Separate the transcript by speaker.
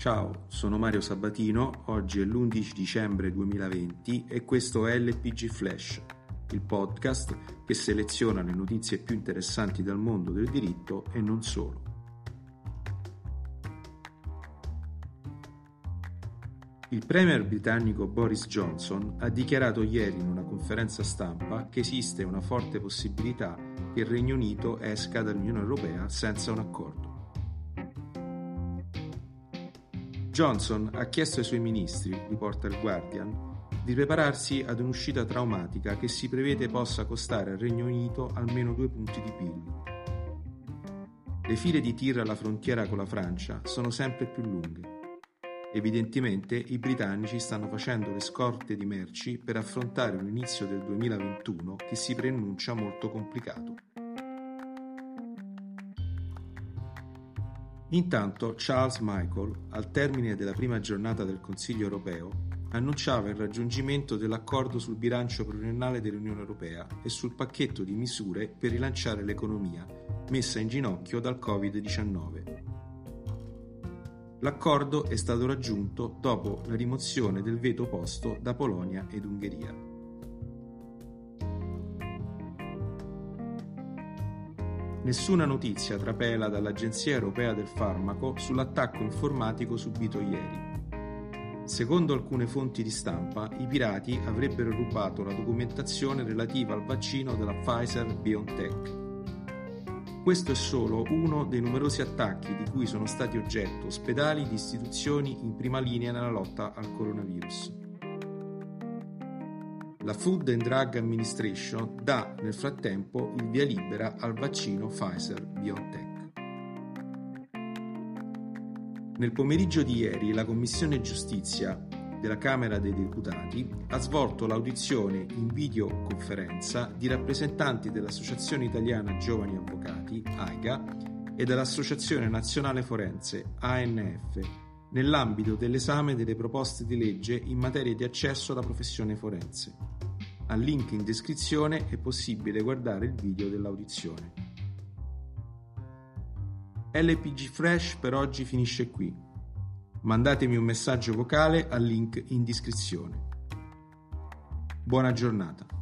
Speaker 1: Ciao, sono Mario Sabatino, oggi è l'11 dicembre 2020 e questo è LPG Flash, il podcast che seleziona le notizie più interessanti dal mondo del diritto e non solo. Il premier britannico Boris Johnson ha dichiarato ieri in una conferenza stampa che esiste una forte possibilità che il Regno Unito esca dall'Unione Europea senza un accordo. Johnson ha chiesto ai suoi ministri, riporta il Guardian, di prepararsi ad un'uscita traumatica che si prevede possa costare al Regno Unito almeno due punti di PIL. Le file di tir alla frontiera con la Francia sono sempre più lunghe. Evidentemente i britannici stanno facendo le scorte di merci per affrontare un inizio del 2021 che si preannuncia molto complicato. Intanto Charles Michael, al termine della prima giornata del Consiglio europeo, annunciava il raggiungimento dell'accordo sul bilancio pluriennale dell'Unione Europea e sul pacchetto di misure per rilanciare l'economia messa in ginocchio dal Covid-19. L'accordo è stato raggiunto dopo la rimozione del veto posto da Polonia ed Ungheria. Nessuna notizia trapela dall'Agenzia europea del farmaco sull'attacco informatico subito ieri. Secondo alcune fonti di stampa, i pirati avrebbero rubato la documentazione relativa al vaccino della Pfizer BioNTech. Questo è solo uno dei numerosi attacchi di cui sono stati oggetto ospedali di istituzioni in prima linea nella lotta al coronavirus. La Food and Drug Administration dà nel frattempo il via libera al vaccino Pfizer-BioNTech. Nel pomeriggio di ieri la Commissione Giustizia della Camera dei Deputati ha svolto l'audizione in videoconferenza di rappresentanti dell'Associazione Italiana Giovani Avvocati, AIGA, e dell'Associazione Nazionale Forense, ANF, nell'ambito dell'esame delle proposte di legge in materia di accesso alla professione forense. Al link in descrizione è possibile guardare il video dell'audizione. LPG Fresh per oggi finisce qui. Mandatemi un messaggio vocale al link in descrizione. Buona giornata.